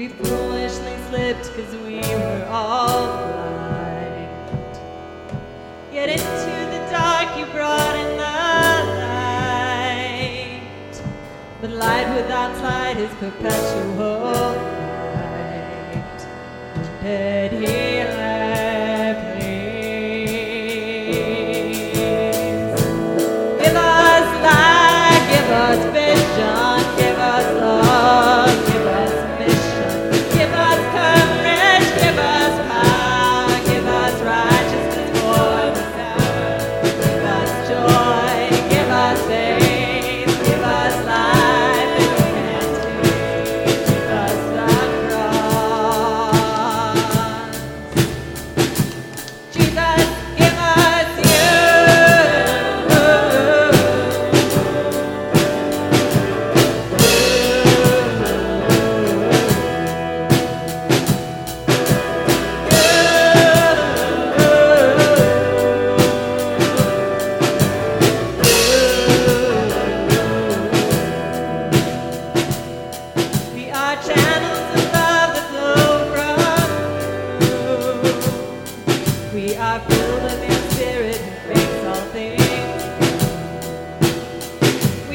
We foolishly slipped because we were all blind. Yet into the dark you brought in the light. But light without light is perpetual light. Head here.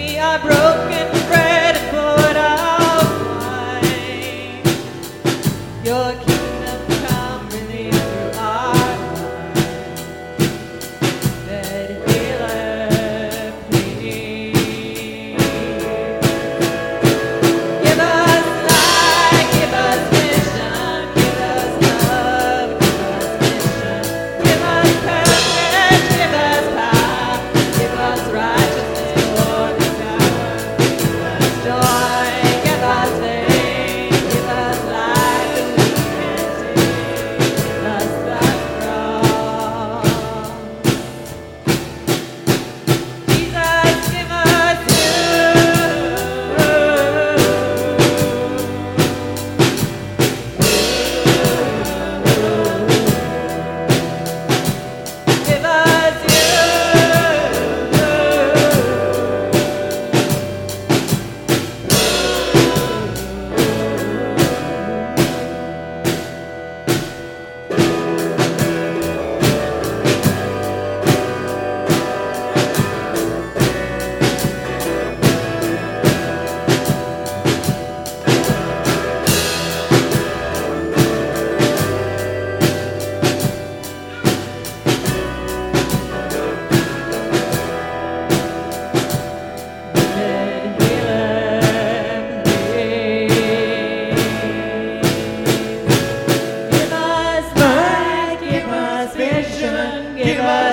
me are broken.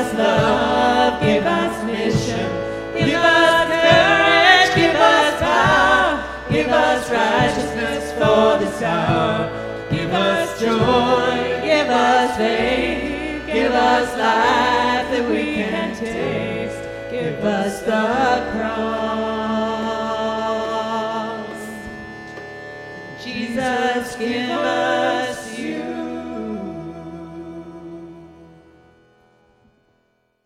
us love, give us mission, give us courage, give us power, give us righteousness for this hour, give us joy, give us faith, give us life that we can taste, give us the cross. Jesus, give us.